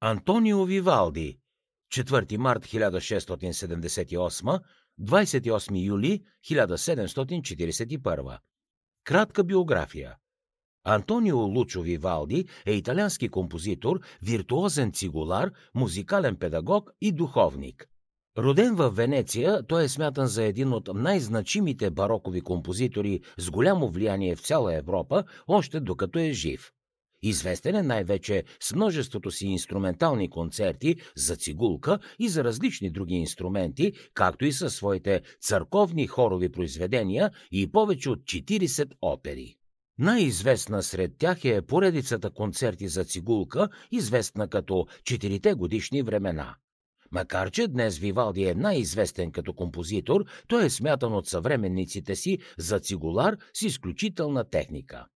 Антонио Вивалди 4 март 1678 28 юли 1741 Кратка биография Антонио Лучо Вивалди е италиански композитор, виртуозен цигулар, музикален педагог и духовник. Роден в Венеция, той е смятан за един от най-значимите барокови композитори с голямо влияние в цяла Европа, още докато е жив. Известен е най-вече с множеството си инструментални концерти за цигулка и за различни други инструменти, както и със своите църковни хорови произведения и повече от 40 опери. Най-известна сред тях е поредицата концерти за цигулка, известна като «Четирите годишни времена». Макар че днес Вивалди е най-известен като композитор, той е смятан от съвременниците си за цигулар с изключителна техника.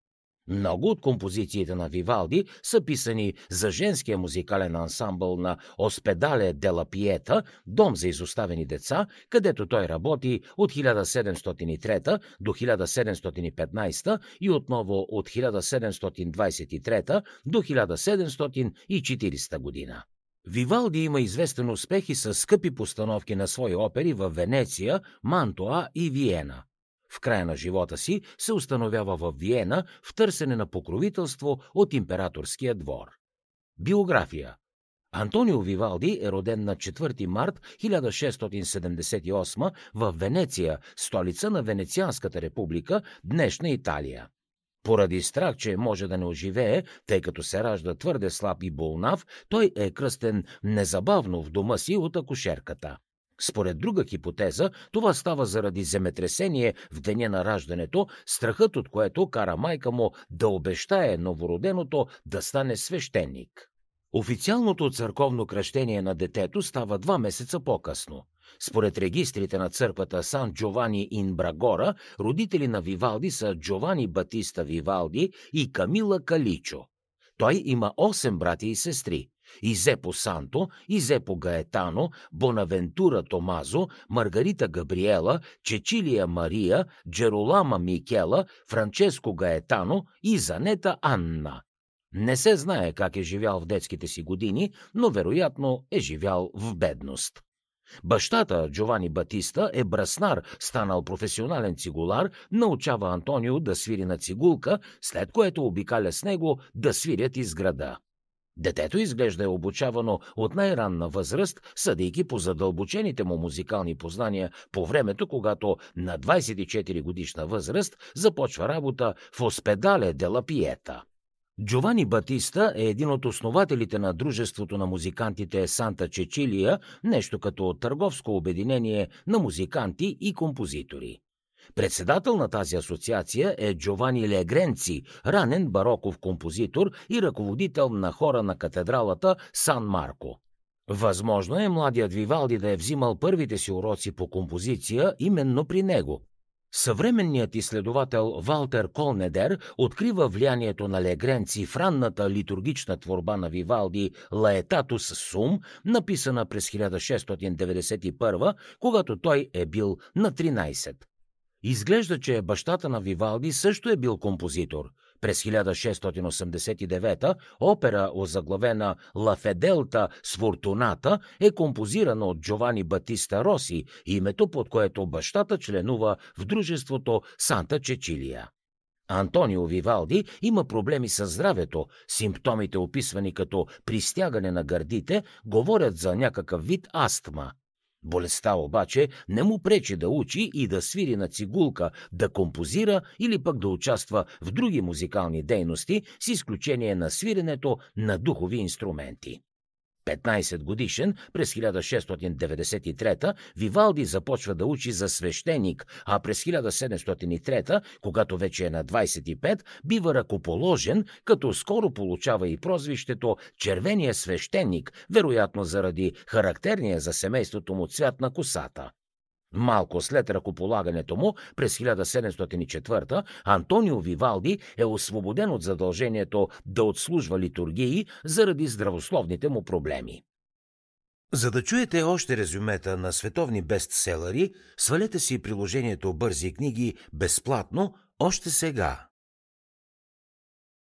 Много от композициите на Вивалди са писани за женския музикален ансамбъл на Оспедале Дела Пиета, дом за изоставени деца, където той работи от 1703 до 1715 и отново от 1723 до 1740 година. Вивалди има известен успех и с скъпи постановки на свои опери в Венеция, Мантоа и Виена. В края на живота си се установява в Виена в търсене на покровителство от императорския двор. Биография Антонио Вивалди е роден на 4 март 1678 в Венеция, столица на Венецианската република, днешна Италия. Поради страх, че може да не оживее, тъй като се ражда твърде слаб и болнав, той е кръстен незабавно в дома си от акушерката. Според друга хипотеза, това става заради земетресение в деня на раждането, страхът от което кара майка му да обещае новороденото да стане свещеник. Официалното църковно кръщение на детето става два месеца по-късно. Според регистрите на църквата Сан Джовани ин Брагора, родители на Вивалди са Джовани Батиста Вивалди и Камила Каличо. Той има 8 брати и сестри. Изепо Санто, Изепо Гаетано, Бонавентура Томазо, Маргарита Габриела, Чечилия Мария, Джеролама Микела, Франческо Гаетано и Занета Анна. Не се знае как е живял в детските си години, но вероятно е живял в бедност. Бащата, Джовани Батиста, е браснар, станал професионален цигулар, научава Антонио да свири на цигулка, след което обикаля с него да свирят из града. Детето изглежда е обучавано от най-ранна възраст, съдейки по задълбочените му музикални познания по времето, когато на 24 годишна възраст започва работа в Оспедале де ла Пиета. Джовани Батиста е един от основателите на Дружеството на музикантите Санта Чечилия, нещо като търговско обединение на музиканти и композитори. Председател на тази асоциация е Джовани Легренци, ранен бароков композитор и ръководител на хора на катедралата Сан Марко. Възможно е младият Вивалди да е взимал първите си уроци по композиция именно при него. Съвременният изследовател Валтер Колнедер открива влиянието на Легренци в ранната литургична творба на Вивалди Лаетатус Сум, написана през 1691, когато той е бил на 13. Изглежда, че бащата на Вивалди също е бил композитор. През 1689 опера, озаглавена «Ла Феделта с Фортуната» е композирана от Джовани Батиста Роси, името под което бащата членува в дружеството Санта Чечилия. Антонио Вивалди има проблеми с здравето. Симптомите, описвани като пристягане на гърдите, говорят за някакъв вид астма. Болестта обаче не му пречи да учи и да свири на цигулка, да композира или пък да участва в други музикални дейности, с изключение на свиренето на духови инструменти. 15 годишен, през 1693 Вивалди започва да учи за свещеник, а през 1703, когато вече е на 25, бива ръкоположен, като скоро получава и прозвището Червения свещеник, вероятно заради характерния за семейството му цвят на косата. Малко след ръкополагането му, през 1704 Антонио Вивалди е освободен от задължението да отслужва литургии заради здравословните му проблеми. За да чуете още резюмета на световни бестселери, свалете си приложението Бързи книги безплатно още сега.